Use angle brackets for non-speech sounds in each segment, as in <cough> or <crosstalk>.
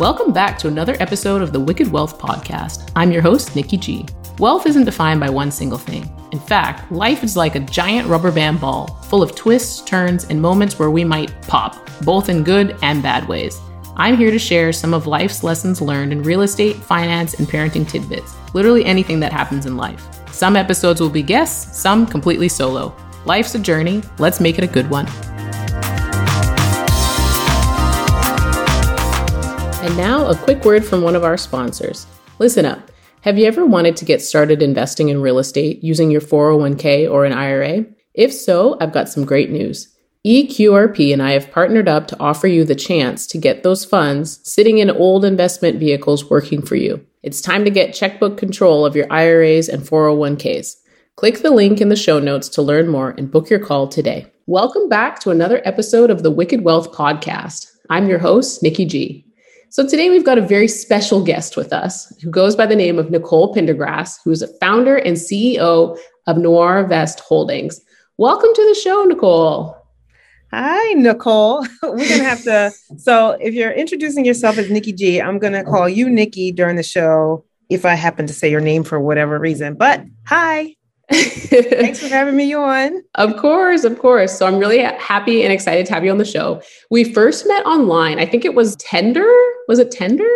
Welcome back to another episode of the Wicked Wealth Podcast. I'm your host, Nikki G. Wealth isn't defined by one single thing. In fact, life is like a giant rubber band ball, full of twists, turns, and moments where we might pop, both in good and bad ways. I'm here to share some of life's lessons learned in real estate, finance, and parenting tidbits. Literally anything that happens in life. Some episodes will be guests, some completely solo. Life's a journey, let's make it a good one. And now, a quick word from one of our sponsors. Listen up. Have you ever wanted to get started investing in real estate using your 401k or an IRA? If so, I've got some great news. EQRP and I have partnered up to offer you the chance to get those funds sitting in old investment vehicles working for you. It's time to get checkbook control of your IRAs and 401ks. Click the link in the show notes to learn more and book your call today. Welcome back to another episode of the Wicked Wealth Podcast. I'm your host, Nikki G. So today we've got a very special guest with us who goes by the name of Nicole Pendergrass, who is a founder and CEO of Noirvest Holdings. Welcome to the show, Nicole. Hi, Nicole. <laughs> We're going to have to. So, if you're introducing yourself as Nikki G, I'm going to call you Nikki during the show if I happen to say your name for whatever reason. But hi. Thanks for having me on. Of course, of course. So, I'm really happy and excited to have you on the show. We first met online. I think it was Tinder. Was it Tinder?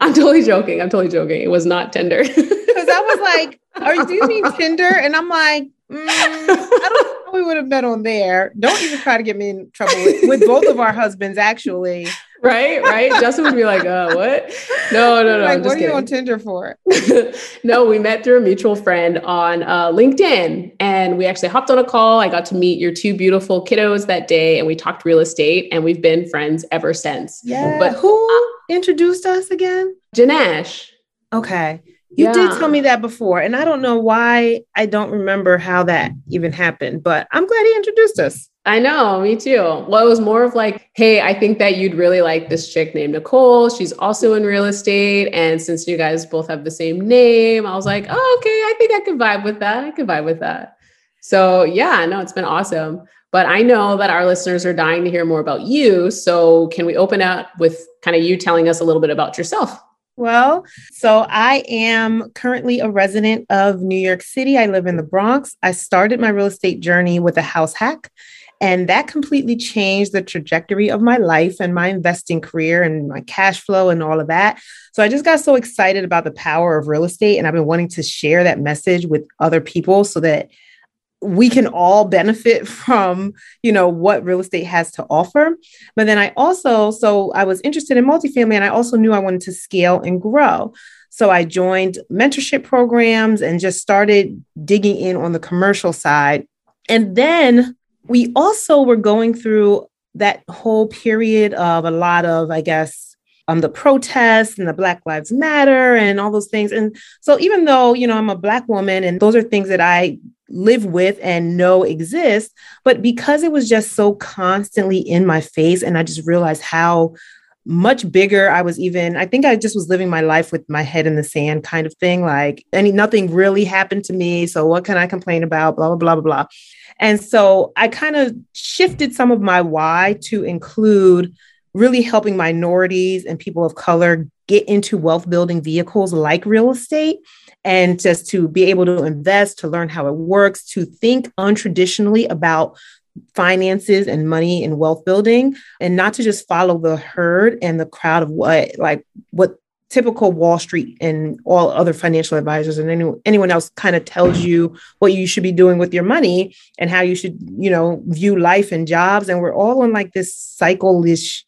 I'm totally joking. I'm totally joking. It was not Tinder. Because <laughs> I was like, "Are do you <laughs> mean Tinder?" And I'm like, mm, "I don't know we would have met on there. Don't even try to get me in trouble with, with both of our husbands, actually. Right, right. Justin would be like, "Uh, what? No, no, no. Like, what are kidding. you on Tinder for?" <laughs> no, we met through a mutual friend on uh, LinkedIn, and we actually hopped on a call. I got to meet your two beautiful kiddos that day, and we talked real estate, and we've been friends ever since. Yeah. But who uh, introduced us again? Janesh. Okay. You yeah. did tell me that before, and I don't know why I don't remember how that even happened, but I'm glad he introduced us. I know, me too. Well, it was more of like, hey, I think that you'd really like this chick named Nicole. She's also in real estate. And since you guys both have the same name, I was like, oh, okay, I think I could vibe with that. I could vibe with that. So, yeah, no, it's been awesome. But I know that our listeners are dying to hear more about you. So, can we open up with kind of you telling us a little bit about yourself? Well, so I am currently a resident of New York City. I live in the Bronx. I started my real estate journey with a house hack, and that completely changed the trajectory of my life and my investing career and my cash flow and all of that. So I just got so excited about the power of real estate, and I've been wanting to share that message with other people so that we can all benefit <laughs> from you know what real estate has to offer. But then i also so i was interested in multifamily and i also knew i wanted to scale and grow. So i joined mentorship programs and just started digging in on the commercial side. And then we also were going through that whole period of a lot of i guess um, the protests and the Black Lives Matter and all those things. And so, even though, you know, I'm a Black woman and those are things that I live with and know exist. But because it was just so constantly in my face, and I just realized how much bigger I was even, I think I just was living my life with my head in the sand kind of thing. Like, any nothing really happened to me. So what can I complain about? Blah, blah, blah, blah, blah. And so I kind of shifted some of my why to include really helping minorities and people of color get into wealth building vehicles like real estate and just to be able to invest, to learn how it works, to think untraditionally about finances and money and wealth building and not to just follow the herd and the crowd of what like what typical wall street and all other financial advisors and any, anyone else kind of tells you what you should be doing with your money and how you should you know view life and jobs. And we're all in like this cycle-ish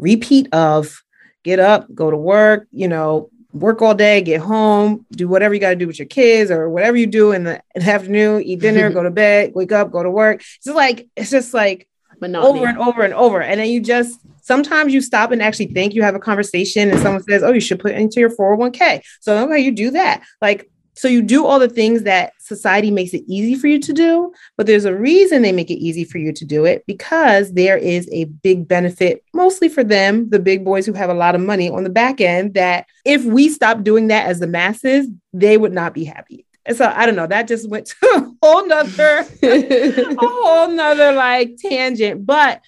repeat of get up go to work you know work all day, get home, do whatever you got to do with your kids or whatever you do in the, in the afternoon, eat dinner, <laughs> go to bed, wake up, go to work. It's just like, it's just like Monotony. over and over and over. And then you just, sometimes you stop and actually think you have a conversation and someone says, oh, you should put into your 401k. So okay, you do that. Like so you do all the things that society makes it easy for you to do, but there's a reason they make it easy for you to do it because there is a big benefit, mostly for them, the big boys who have a lot of money on the back end, that if we stop doing that as the masses, they would not be happy. And so I don't know, that just went <laughs> to a whole nother, <laughs> a whole nother like tangent. But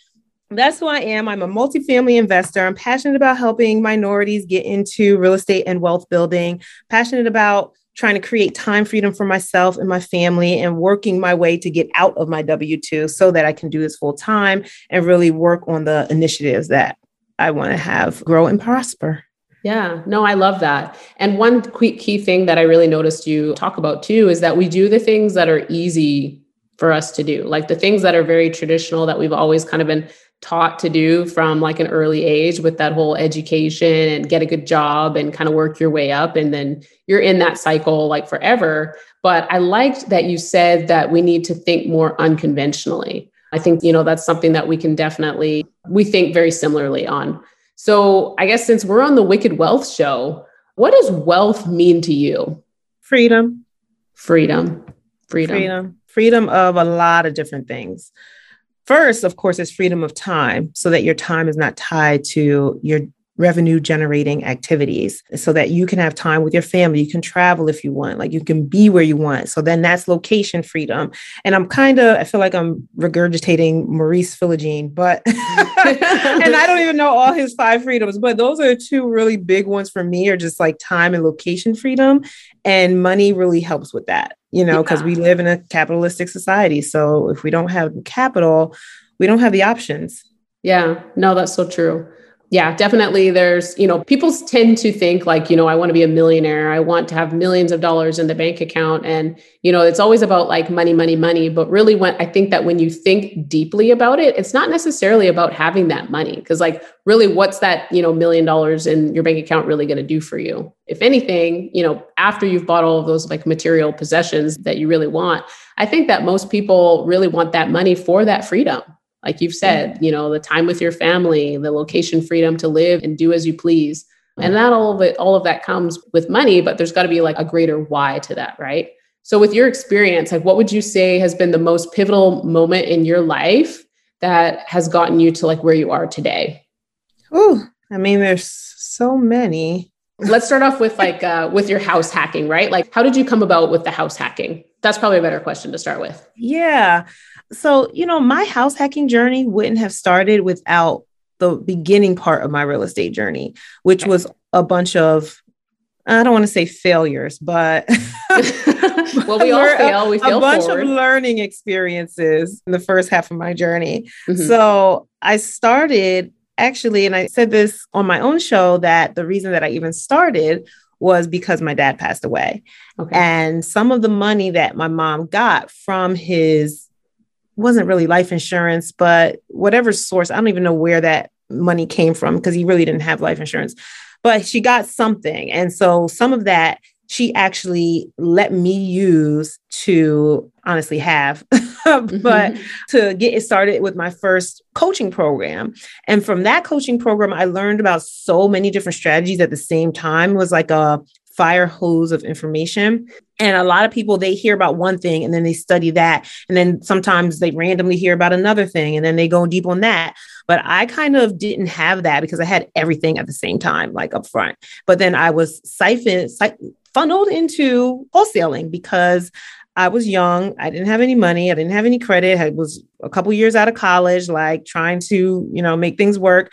that's who I am. I'm a multifamily investor. I'm passionate about helping minorities get into real estate and wealth building, passionate about trying to create time freedom for myself and my family and working my way to get out of my W 2 so that I can do this full time and really work on the initiatives that I want to have grow and prosper. Yeah, no, I love that. And one key thing that I really noticed you talk about too is that we do the things that are easy for us to do, like the things that are very traditional that we've always kind of been taught to do from like an early age with that whole education and get a good job and kind of work your way up and then you're in that cycle like forever. But i liked that you said that we need to think more unconventionally. I think you know that's something that we can definitely we think very similarly on. So i guess since we're on the wicked wealth show what does wealth mean to you? Freedom. Freedom. Freedom. Freedom. Freedom of a lot of different things First, of course, is freedom of time so that your time is not tied to your revenue generating activities so that you can have time with your family. You can travel if you want, like you can be where you want. So then that's location freedom. And I'm kind of, I feel like I'm regurgitating Maurice Philogene, but, <laughs> and I don't even know all his five freedoms, but those are two really big ones for me are just like time and location freedom. And money really helps with that, you know, because yeah. we live in a capitalistic society. So if we don't have capital, we don't have the options. Yeah, no, that's so true yeah, definitely. There's, you know, people tend to think like, you know, I want to be a millionaire. I want to have millions of dollars in the bank account. And, you know, it's always about like money, money, money. But really, when I think that when you think deeply about it, it's not necessarily about having that money. Cause like, really, what's that, you know, million dollars in your bank account really going to do for you? If anything, you know, after you've bought all of those like material possessions that you really want, I think that most people really want that money for that freedom like you've said you know the time with your family the location freedom to live and do as you please. And that all of it all of that comes with money but there's got to be like a greater why to that right? So with your experience like what would you say has been the most pivotal moment in your life that has gotten you to like where you are today? Oh i mean there's so many. Let's start off with like uh, with your house hacking right? Like how did you come about with the house hacking? That's probably a better question to start with. Yeah so, you know, my house hacking journey wouldn't have started without the beginning part of my real estate journey, which was a bunch of I don't want to say failures, but <laughs> well, we all fail. We fail a bunch forward. of learning experiences in the first half of my journey. Mm-hmm. So I started actually, and I said this on my own show that the reason that I even started was because my dad passed away, okay. and some of the money that my mom got from his wasn't really life insurance, but whatever source, I don't even know where that money came from because he really didn't have life insurance. But she got something. And so some of that she actually let me use to honestly have, <laughs> but mm-hmm. to get it started with my first coaching program. And from that coaching program, I learned about so many different strategies at the same time. It was like a fire hose of information. And a lot of people, they hear about one thing and then they study that. And then sometimes they randomly hear about another thing and then they go deep on that. But I kind of didn't have that because I had everything at the same time, like up front. But then I was siphoned, funneled into wholesaling because I was young. I didn't have any money. I didn't have any credit. I was a couple years out of college, like trying to, you know, make things work.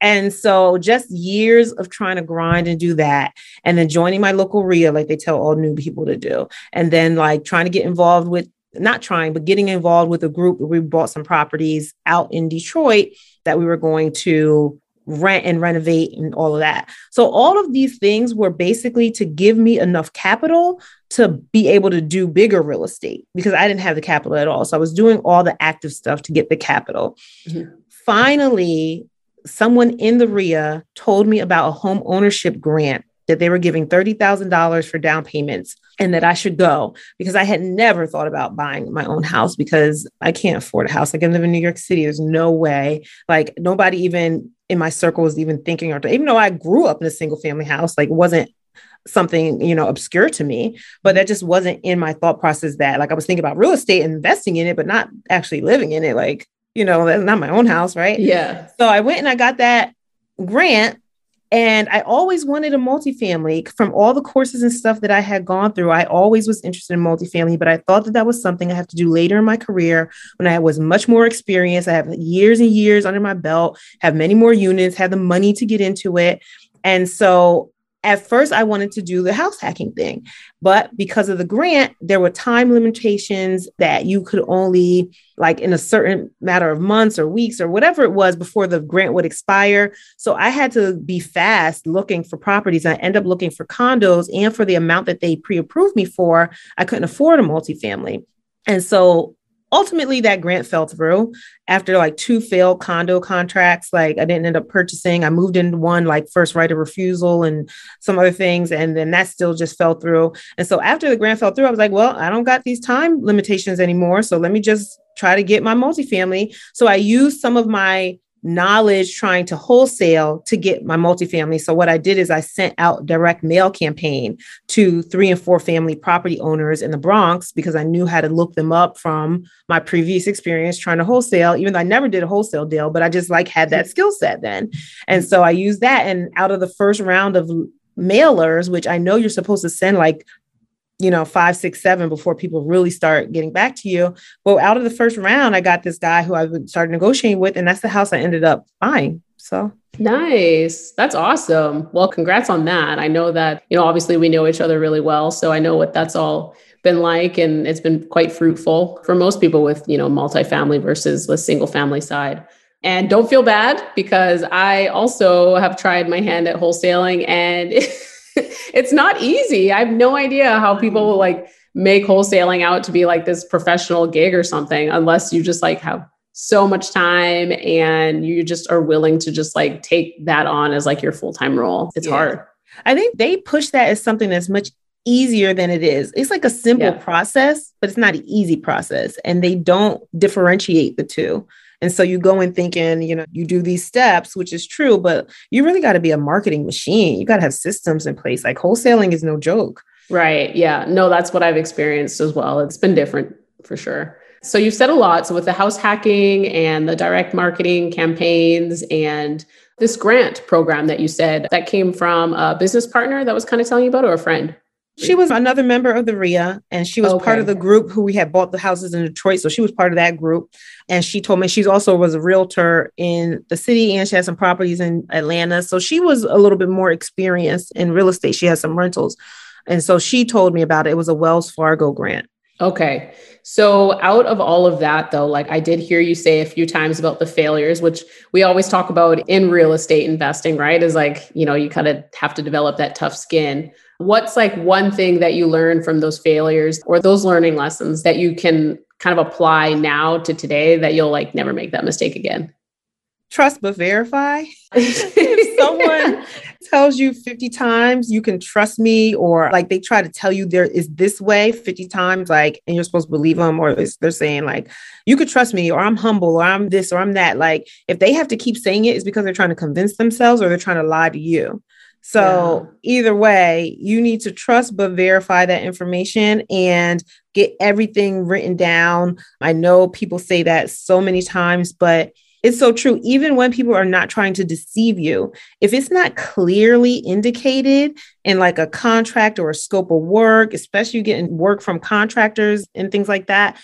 And so just years of trying to grind and do that. And then joining my local REIA, like they tell all new people to do. And then like trying to get involved with not trying, but getting involved with a group we bought some properties out in Detroit that we were going to rent and renovate and all of that. So all of these things were basically to give me enough capital to be able to do bigger real estate because I didn't have the capital at all. So I was doing all the active stuff to get the capital. Mm-hmm. Finally, someone in the REIA told me about a home ownership grant that they were giving $30,000 for down payments and that I should go because I had never thought about buying my own house because I can't afford a house. Like I live in New York City. There's no way. Like nobody even in my circle was even thinking or even though I grew up in a single family house, like wasn't something you know obscure to me but that just wasn't in my thought process that like i was thinking about real estate investing in it but not actually living in it like you know, that's not my own house, right? Yeah. So I went and I got that grant And I always wanted a multifamily from all the courses and stuff that I had gone through. I always was interested in multifamily, but I thought that that was something I have to do later in my career when I was much more experienced. I have years and years under my belt, have many more units, have the money to get into it. And so at first I wanted to do the house hacking thing, but because of the grant, there were time limitations that you could only like in a certain matter of months or weeks or whatever it was before the grant would expire. So I had to be fast looking for properties. I end up looking for condos and for the amount that they pre-approved me for, I couldn't afford a multifamily. And so ultimately that grant fell through after like two failed condo contracts. Like i didn't end up purchasing. I moved into one like first right of refusal and some other things and then that still just fell through. And so after the grant fell through i was like well i don't got these time limitations anymore so let me just try to get my multifamily. So i used some of my knowledge trying to wholesale to get my multifamily. So what I did is I sent out direct mail campaign to three and four family property owners in the Bronx because I knew how to look them up from my previous experience trying to wholesale, even though I never did a wholesale deal, but I just like had that skill set then. And so I used that. And out of the first round of mailers, which I know you're supposed to send like you know, five, six, seven before people really start getting back to you. Well, out of the first round, I got this guy who I started negotiating with, and that's the house I ended up buying. So nice. That's awesome. Well, congrats on that. I know that, you know, obviously we know each other really well. So I know what that's all been like, and it's been quite fruitful for most people with, you know, multifamily versus the single family side. And don't feel bad because I also have tried my hand at wholesaling and <laughs> <laughs> it's not easy. I have no idea how people will like make wholesaling out to be like this professional gig or something unless you just like have so much time and you just are willing to just like take that on as like your full-time role. It's yeah. hard. I think they push that as something that's much easier than it is. It's like a simple yeah. process, but it's not an easy process and they don't differentiate the two. And so you go in thinking, you know, you do these steps, which is true, but you really got to be a marketing machine. You got to have systems in place. Like wholesaling is no joke. Right. Yeah. No, that's what I've experienced as well. It's been different for sure. So you've said a lot. So with the house hacking and the direct marketing campaigns and this grant program that you said that came from a business partner that was kind of telling you about or a friend? She was another member of the REIA and she was okay. part of the group who we had bought the houses in Detroit. So she was part of that group. And she told me she's also was a realtor in the city and she has some properties in Atlanta. So she was a little bit more experienced in real estate. She has some rentals. And so she told me about it. It was a Wells Fargo grant. Okay. So, out of all of that, though, like I did hear you say a few times about the failures, which we always talk about in real estate investing, right? Is like, you know, you kind of have to develop that tough skin. What's like one thing that you learned from those failures or those learning lessons that you can kind of apply now to today that you'll like never make that mistake again? Trust but verify. <laughs> if someone tells you 50 times you can trust me, or like they try to tell you there is this way 50 times, like, and you're supposed to believe them, or they're saying, like, you could trust me, or I'm humble, or I'm this, or I'm that. Like, if they have to keep saying it, it's because they're trying to convince themselves or they're trying to lie to you. So yeah. either way, you need to trust but verify that information and get everything written down. I know people say that so many times, but it's so true. Even when people are not trying to deceive you, if it's not clearly indicated in like a contract or a scope of work, especially getting work from contractors and things like that,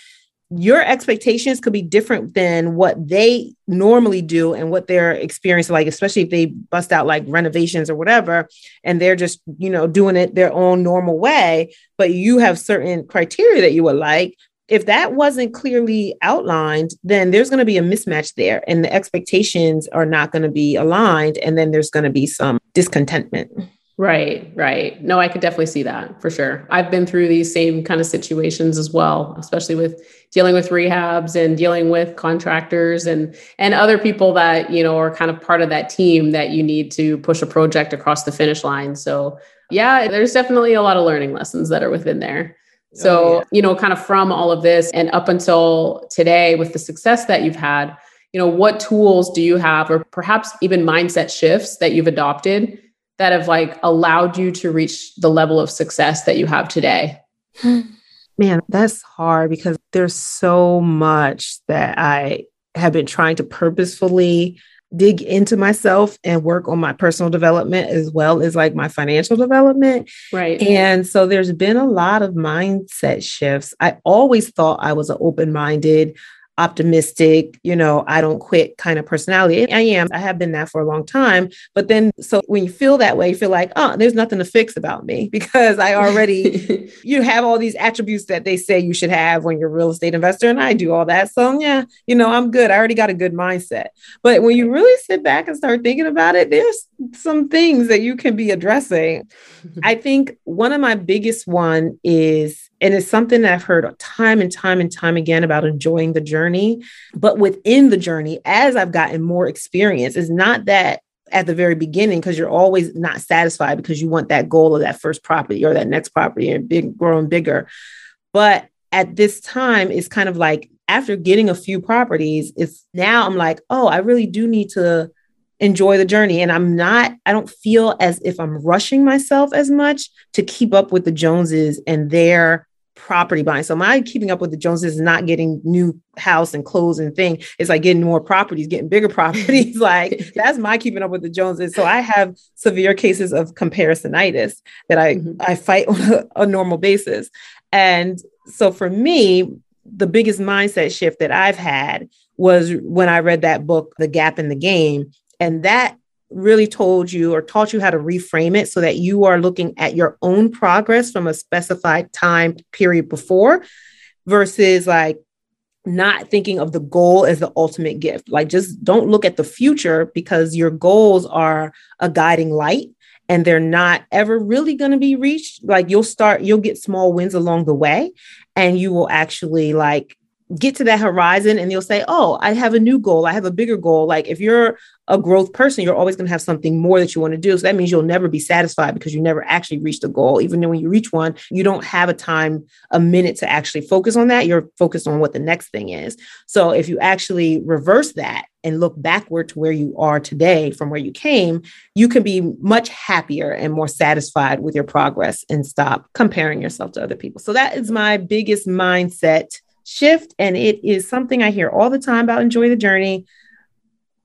your expectations could be different than what they normally do and what they're experiencing like especially if they bust out like renovations or whatever and they're just you know doing it their own normal way but you have certain criteria that you would like. If that wasn't clearly outlined then there's going to be a mismatch there and the expectations are not going to be aligned and then there's going to be some discontentment Right, right. No, I could definitely see that for sure. I've been through these same kind of situations as well, especially with dealing with rehabs and dealing with contractors and and other people that, you know, are kind of part of that team that you need to push a project across the finish line. So, yeah, there's definitely a lot of learning lessons that are within there. Oh, so, oh, yeah. you know, kind of from all of this and up until today with the success that you've had, you know, what tools do you have or perhaps even mindset shifts that you've adopted that have like allowed you to reach the level of success that you have today? <sighs> Man, that's hard because there's so much that I have been trying to purposefully dig into myself and work on my personal development as well as like my financial development. Right. And so there's been a lot of mindset shifts. I always thought I was an open minded, optimistic, you know, I don't quit kind of personality. I am. I have been that for a long time. But then, so when you feel that way, you feel like, oh, there's nothing to fix about me <laughs> because I already, <laughs> you have all these attributes that they say you should have when you're a real estate investor. And I do all that. So, yeah, you know, I'm good. I already got a good mindset. But when you really sit back and start thinking about it, there's some things that you can be addressing. <laughs> I think one of my biggest one is and it's something that I've heard time and time and time again about enjoying the journey. But within the journey, as I've gotten more experience, it's not that at the very beginning because you're always not satisfied because you want that goal of that first property or that next property and big growing bigger. But at this time, it's kind of like after getting a few properties, it's now I'm like, oh, I really do need to enjoy the journey. And I'm not, I don't feel as if I'm rushing myself as much to keep up with the Joneses and their property buying. So my keeping up with the Joneses is not getting new house and clothes and thing. It's like getting more properties, getting bigger properties. <laughs> like <laughs> that's my keeping up with the Joneses. So I have severe cases of comparisonitis that I mm-hmm. I fight <laughs> on a, a normal basis. And so for me, the biggest mindset shift that I've had was when I read that book, The Gap in the Gain. And that really told you or taught you how to reframe it so that you are looking at your own progress from a specified time period before versus like not thinking of the goal as the ultimate gift. Like just don't look at the future because your goals are a guiding light and they're not ever really going to be reached. Like you'll start, you'll get small wins along the way and you will actually like get to that horizon and you'll say, Oh, I have a new goal. I have a bigger goal. Like if you're a growth person, you're always going to have something more that you want to do. So that means you'll never be satisfied because you never actually reached a goal. Even though when you reach one, you don't have a time, a minute to actually focus on that. You're focused on what the next thing is. So if you actually reverse that and look backward to where you are today from where you came, you can be much happier and more satisfied with your progress and stop comparing yourself to other people. So that is my biggest mindset shift. And it is something I hear all the time about enjoy the journey.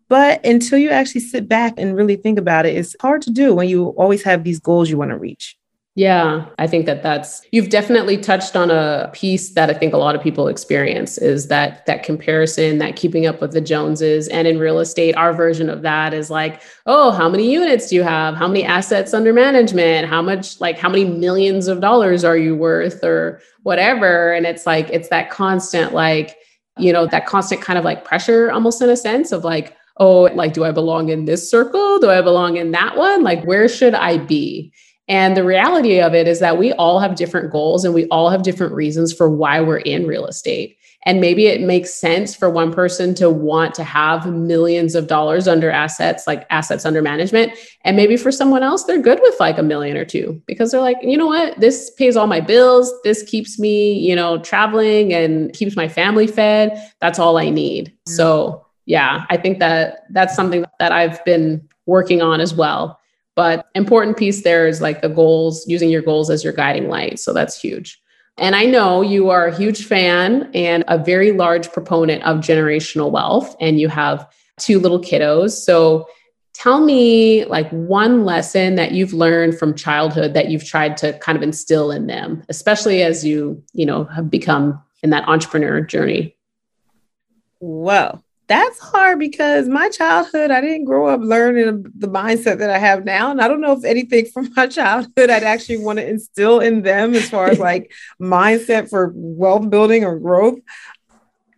But until you actually sit back and really think about it, it's hard to do when you always have these goals you want to reach. Yeah, I think that that's you've definitely touched on a piece that I think a lot of people experience is that that comparison, that keeping up with the Joneses. And in real estate, our version of that is like, oh, how many units do you have? How many assets under management? How much like how many millions of dollars are you worth or whatever? And it's like it's that constant like, you know, that constant kind of like pressure almost in a sense of like, oh, like do I belong in this circle? Do I belong in that one? Like where should I be? And the reality of it is that we all have different goals and we all have different reasons for why we're in real estate. And maybe it makes sense for one person to want to have millions of dollars under assets, like assets under management. And maybe for someone else, they're good with like a million or two because they're like, you know what? This pays all my bills. This keeps me, you know, traveling and keeps my family fed. That's all I need. So, yeah, I think that that's something that I've been working on as well but important piece there is like the goals, using your goals as your guiding light. So that's huge. And I know you are a huge fan and a very large proponent of generational wealth, and you have two little kiddos. So tell me like one lesson that you've learned from childhood that you've tried to kind of instill in them, especially as you, you know, have become in that entrepreneur journey. Well, that's hard because my childhood, I didn't grow up learning the mindset that I have now. And I don't know if anything from my childhood I'd actually want to instill in them as far as <laughs> like mindset for wealth building or growth.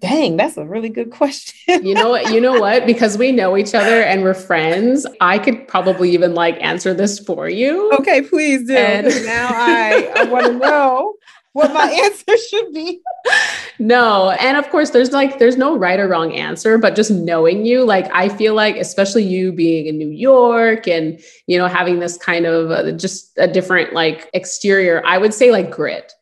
Dang, that's a really good question. you know what? You know what? Because we know each other and we're friends, I could probably even like answer this for you. Okay, please do. And now I, I want to know what my <laughs> answer should be. No. And of course, there's like, there's no right or wrong answer, but just knowing you, like, I feel like, especially you being in New York and, you know, having this kind of uh, just a different like exterior, I would say like grit,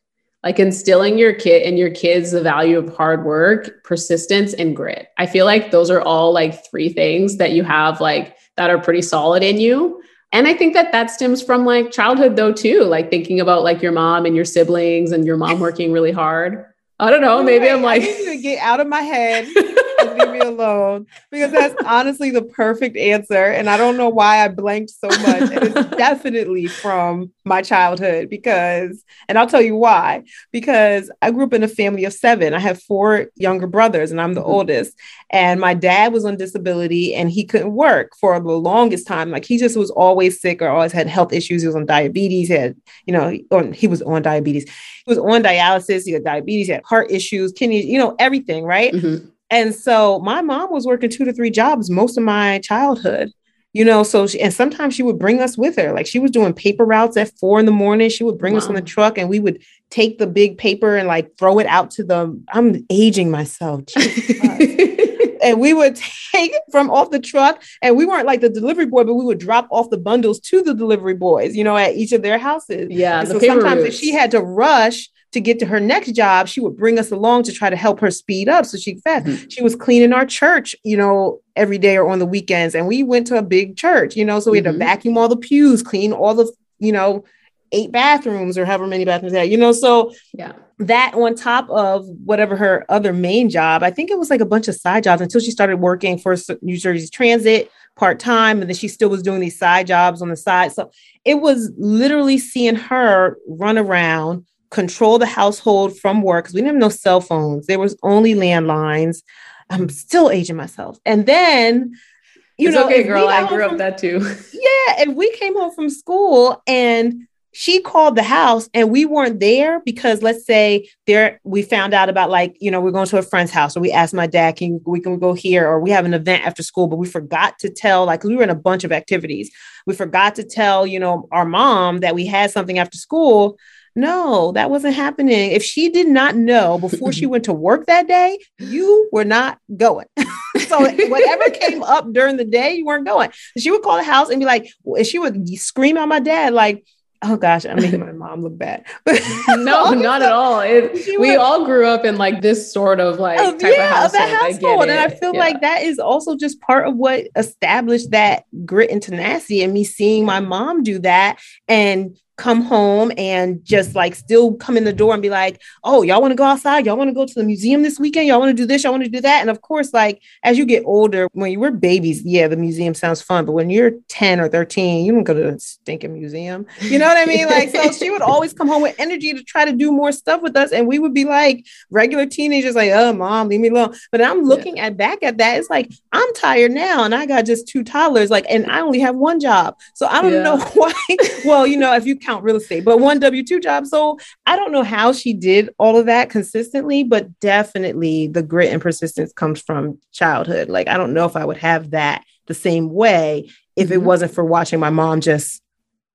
like instilling your kid and your kids the value of hard work, persistence, and grit. I feel like those are all like three things that you have like that are pretty solid in you and i think that that stems from like childhood though too like thinking about like your mom and your siblings and your mom working really hard i don't know maybe i'm like I need to get out of my head <laughs> leave me alone because that's honestly the perfect answer. And I don't know why I blanked so much. And it's <laughs> definitely from my childhood because, and I'll tell you why, because I grew up in a family of seven. I have four younger brothers and I'm the mm-hmm. oldest. And my dad was on disability and he couldn't work for the longest time. Like he just was always sick or always had health issues. He was on diabetes. He had, you know, on, he was on diabetes. He was on dialysis. He had diabetes. He had heart issues, kidneys, you know, everything, right? Mm-hmm. And so my mom was working two to three jobs most of my childhood you know so she, and sometimes she would bring us with her. Like she was doing paper routes at four in the morning. She would bring wow. us on the truck and we would take the big paper and like throw it out to the i'm aging myself <laughs> and we would take it from off the truck and we weren't like the delivery boy but we would drop off the bundles to the delivery boys you know at each of their houses. Yeah so sometimes if she had to rush to get to her next job, she would bring us along to try to help her speed up so she fast. Mm-hmm. She was cleaning our church, you know, every day or on the weekends. And we went to a big church, you know, so we had mm-hmm. to vacuum all the pews, clean all the, you know, eight bathrooms or however many bathrooms there, you know. So yeah, that on top of whatever her other main job, I think it was like a bunch of side jobs until she started working for New Jersey Transit part time, and then she still was doing these side jobs on the side. So it was literally seeing her run around control the household from work because we didn't have no cell phones. There was only landlines. I'm still aging myself. And then, you it's know, okay, girl. I grew from, up that too. <laughs> Yeah. And we came home from school and she called the house and we weren't there because let's say there we found out about like you know we're going to a friend's house or we asked my dad can we can go here or we have an event after school but we forgot to tell like we were in a bunch of activities we forgot to tell you know our mom that we had something after school no, that wasn't happening. If she did not know before she <laughs> went to work that day, you were not going. <laughs> so whatever came up during the day, you weren't going. She would call the house and be like, and she would scream at my dad, like, Oh gosh, I'm making my mom look bad. But <laughs> no, not at all. It, we all grew up in like this sort of like oh, type yeah, of household. household. I and I feel yeah. like that is also just part of what established that grit and tenacity and me seeing my mom do that and come home and just like still come in the door and be like, oh, y'all want to go outside? Y'all want to go to the museum this weekend? Y'all want to do this? Y'all want to do that? And of course, like as you get older, when you were babies, yeah, the museum sounds fun. But when you're 10 or 13, you don't go to a stinking museum. You know what I mean? Like, so she would always come home with energy to try to do more stuff with us. And we would be like regular teenagers, like, oh, mom, leave me alone. But I'm looking yeah. at back at that. It's like, I'm tired now and I got just two toddlers, like, and I only have one job. So I don't yeah. know <laughs> why. well, you know, if you count real estate, but one W 2 job. So I don't know how she did all of that consistently, but definitely the grit and persistence comes from childhood. Like, I don't know if I would have that the same way if mm-hmm. it wasn't for watching my mom just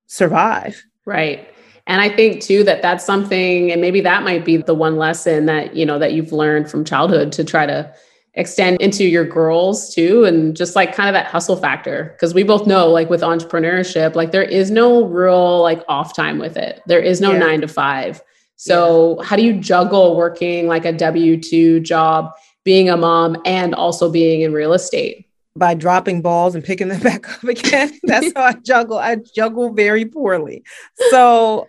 survive. Right. And I think too that that's something, and maybe that might be the one lesson that, you know, that you've learned from childhood to try to extend into your girls too and just like kind of that hustle factor. Because we both know like with entrepreneurship like there is no real like off time with it. There is no yeah. 9 to 5 so yeah. how do you juggle working like a w2 job being a mom and also being in real estate? By dropping balls and picking them <laughs> back up again. That's how i juggle. I juggle very poorly. So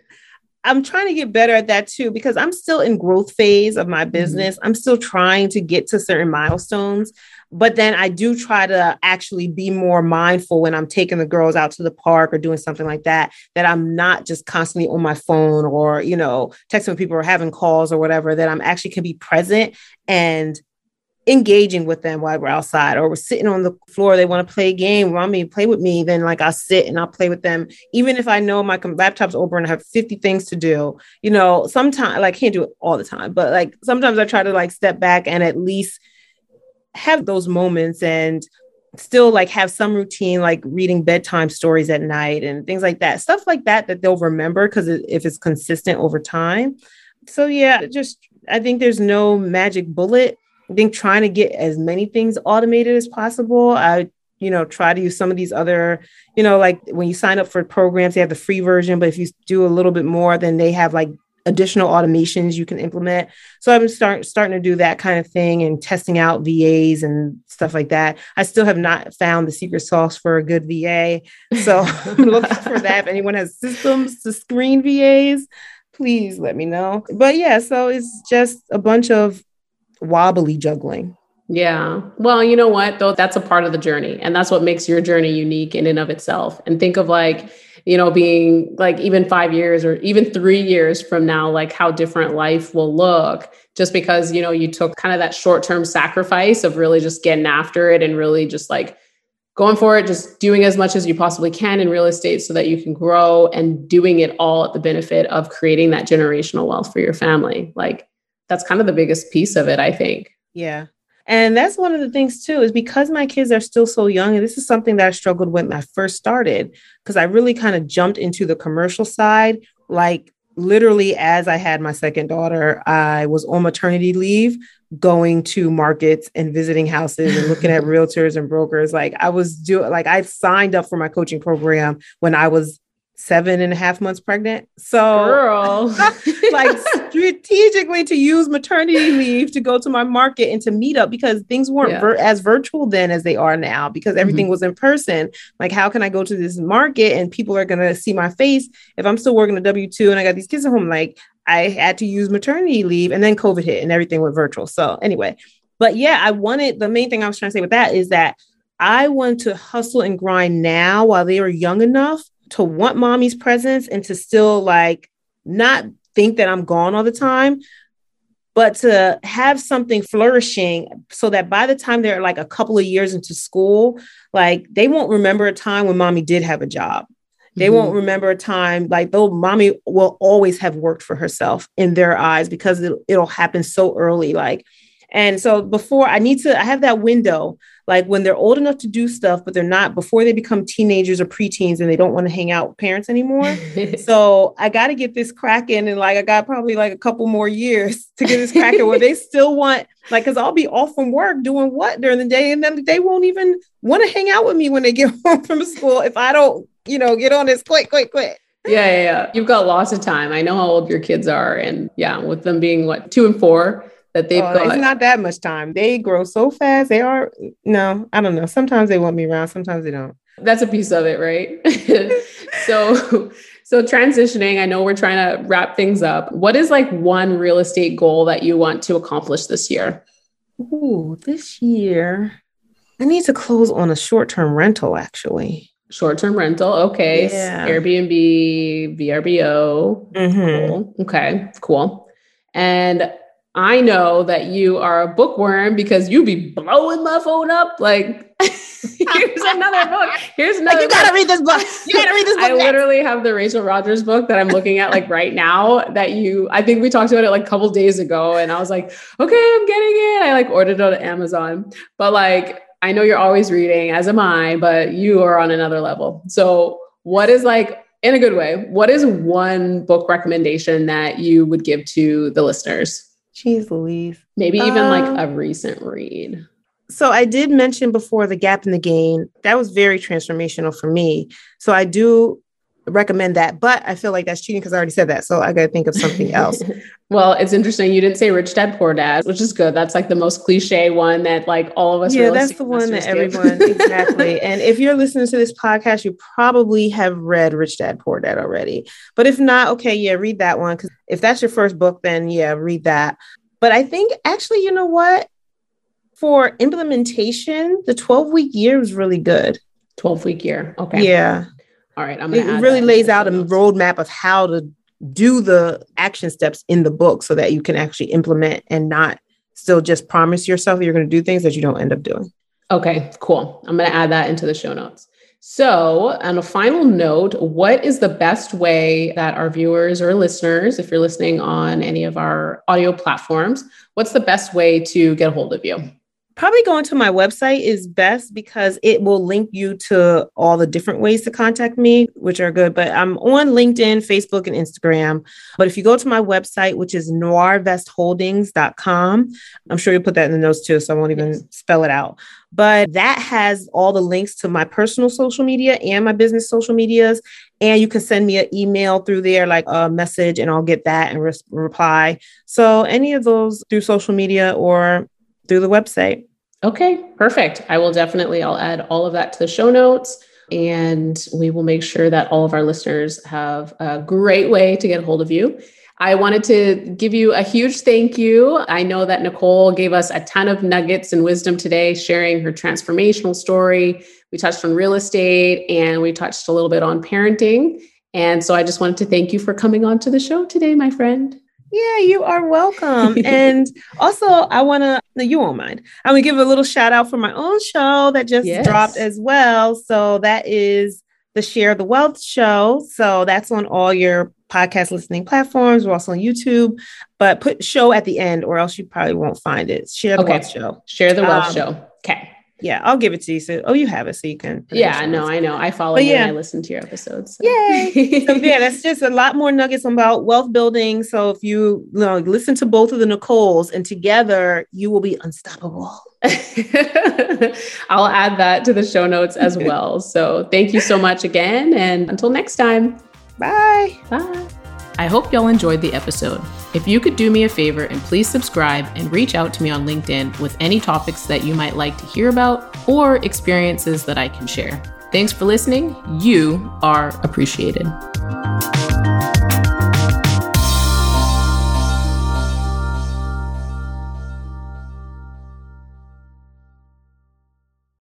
I'm trying to get better at that too because I'm still in growth phase of my mm-hmm. business. Mm-hmm. I'm still trying to get to certain milestones, but then I do try to actually be more mindful when I'm taking the girls out to the park or doing something like that that I'm not just constantly on my phone or, you know, texting people or having calls or whatever that I'm actually can be present and engaging with them while we're outside or we're sitting on the floor they want to play a game want me to play with me then like i'll sit and i'll play with them. Even if i know my laptop's open and i have 50 things to do you know sometimes like can't do it all the time but like sometimes i try to like step back and at least have those moments and still like have some routine like reading bedtime stories at night and things like that stuff like that that they'll remember because if it's consistent over time. So yeah just i think there's no magic bullet I think trying to get as many things automated as possible. I, you know, try to use some of these other, you know, like when you sign up for programs, they have the free version, but if you do a little bit more, then they have like additional automations you can implement. So I'm start, starting to do that kind of thing and testing out VAs and stuff like that. I still have not found the secret sauce for a good VA. So <laughs> I'm looking for that. If anyone has systems to screen VAs, please let me know. But yeah, so it's just a bunch of wobbly juggling. Yeah. Well, you know what, though, that's a part of the journey. And that's what makes your journey unique in and of itself. And think of like, you know, being like even five years or even three years from now, like how different life will look just because, you know, you took kind of that short term sacrifice of really just getting after it and really just like going for it, just doing as much as you possibly can in real estate so that you can grow and doing it all at the benefit of creating that generational wealth for your family. Like that's kind of the biggest piece of it, I think. Yeah. And that's one of the things too, is because my kids are still so young. And this is something that I struggled with when I first started, because I really kind of jumped into the commercial side. Like literally, as I had my second daughter, I was on maternity leave, going to markets and visiting houses and looking at <laughs> realtors and brokers. Like I was doing, like I signed up for my coaching program when I was seven and a half months pregnant. So, Girl. <laughs> like strategically to use maternity leave to go to my market and to meet up because things weren't yeah. vir- as virtual then as they are now because everything mm-hmm. was in person. Like, how can I go to this market and people are going to see my face if I'm still working a W 2 and I got these kids at home? Like, I had to use maternity leave and then COVID hit and everything went virtual. So, anyway, but yeah, I wanted the main thing I was trying to say with that is that I want to hustle and grind now while they are young enough to want mommy's presence and to still like not think that I'm gone all the time, but to have something flourishing so that by the time they're like a couple of years into school, like they won't remember a time when mommy did have a job. They mm-hmm. won't remember a time like though mommy will always have worked for herself in their eyes because it, it'll happen so early. Like, and so before I need to, I have that window like when they're old enough to do stuff, but they're not before they become teenagers or preteens and they don't want to hang out with parents anymore. <laughs> so I got to get this cracking. And like, I got probably like a couple more years to get this cracking where they <laughs> still want, like, cause I'll be off from work doing what during the day. And then they won't even want to hang out with me when they get <laughs> home from school if I don't, you know, get on this quick, quick, quick. Yeah, yeah, yeah. You've got lots of time. I know how old your kids are. And yeah, with them being what, two and four, that they've oh, got. It's not that much time. They grow so fast. They are no, I don't know. Sometimes they want me around, sometimes they don't. That's a piece of it, right? <laughs> so so transitioning, I know we're trying to wrap things up. What is like one real estate goal that you want to accomplish this year? Ooh, this year. I need to close on a short-term rental actually. Short-term rental, okay. Yeah. Airbnb, VRBO. Mm-hmm. Cool. Okay, cool. And I know that you are a bookworm because you be blowing my phone up. Like, <laughs> here's another book. Here's another. Like, you gotta read this book. You gotta read this <laughs> book. I next. literally have the Rachel Rodgers book that I'm looking at like right now. That you, I think we talked about it like a couple days ago, and I was like, okay, I'm getting it. I like ordered it on Amazon, but like I know you're always reading, as am I, but you are on another level. So, what is like in a good way? What is one book recommendation that you would give to the listeners? Jeez Louise. Maybe even um, like a recent read. So I did mention before the gap in the gain. That was very transformational for me. So I do recommend that, but I feel like that's cheating because I already said that. So I got to think of something else. <laughs> well, it's interesting. You didn't say Rich Dad Poor Dad, which is good. That's like the most cliche one that like all of us. Yeah, that's the one that everyone <laughs> exactly. and if you're listening to this podcast, you probably have read Rich Dad Poor Dad already. But if not, okay, yeah, read that one because if that's your first book, then yeah, read that. But I think actually, you know what? For implementation, the 12 week year was really good. 12 week year. Okay. Yeah. All right. I'm it really lays out a roadmap of how to do the action steps in the book so that you can actually implement and not still just promise yourself you're going to do things that you don't end up doing. Okay, cool. I'm going to add that into the show notes. So, on a final note, what is the best way that our viewers or listeners, if you're listening on any of our audio platforms, what's the best way to get a hold of you? Probably going to my website is best because it will link you to all the different ways to contact me, which are good. But I'm on LinkedIn, Facebook, and Instagram. But if you go to my website, which is noirvestholdings.com, I'm sure you'll put that in the notes too, so I won't even yes. spell it out. But that has all the links to my personal social media and my business social medias. And you can send me an email through there, like a message, and I'll get that and re- reply. So, any of those through social media or through the website. Okay, perfect. I will definitely I'll add all of that to the show notes and we will make sure that all of our listeners have a great way to get a hold of you. I wanted to give you a huge thank you. I know that Nicole gave us a ton of nuggets and wisdom today, sharing her transformational story. We touched on real estate and we touched a little bit on parenting. And so I just wanted to thank you for coming on to the show today, my friend. Yeah, you are welcome. <laughs> and also, I want to, no, you won't mind. I'm going to give a little shout out for my own show that just yes. dropped as well. So that is the Share the Wealth show. So that's on all your podcast listening platforms. We're also on YouTube, but put show at the end or else you probably won't find it. Share the okay. Wealth show. Share the Wealth um, show. Okay. Yeah, I'll give it to you. So, oh, you have it, so you can. Yeah, no, I know. I follow you yeah. and I listen to your episodes. So. Yay! so yeah, that's just a lot more nuggets about wealth building. So if you, you know, listen to both of the Nicoles, and together you will be unstoppable. <laughs> I'll add that to the show notes as <laughs> well. So thank you so much again, and until next time. Bye. Bye. I hope y'all enjoyed the episode. If you could do me a favor and please subscribe and reach out to me on LinkedIn with any topics that you might like to hear about or experiences that I can share. Thanks for listening. You are appreciated.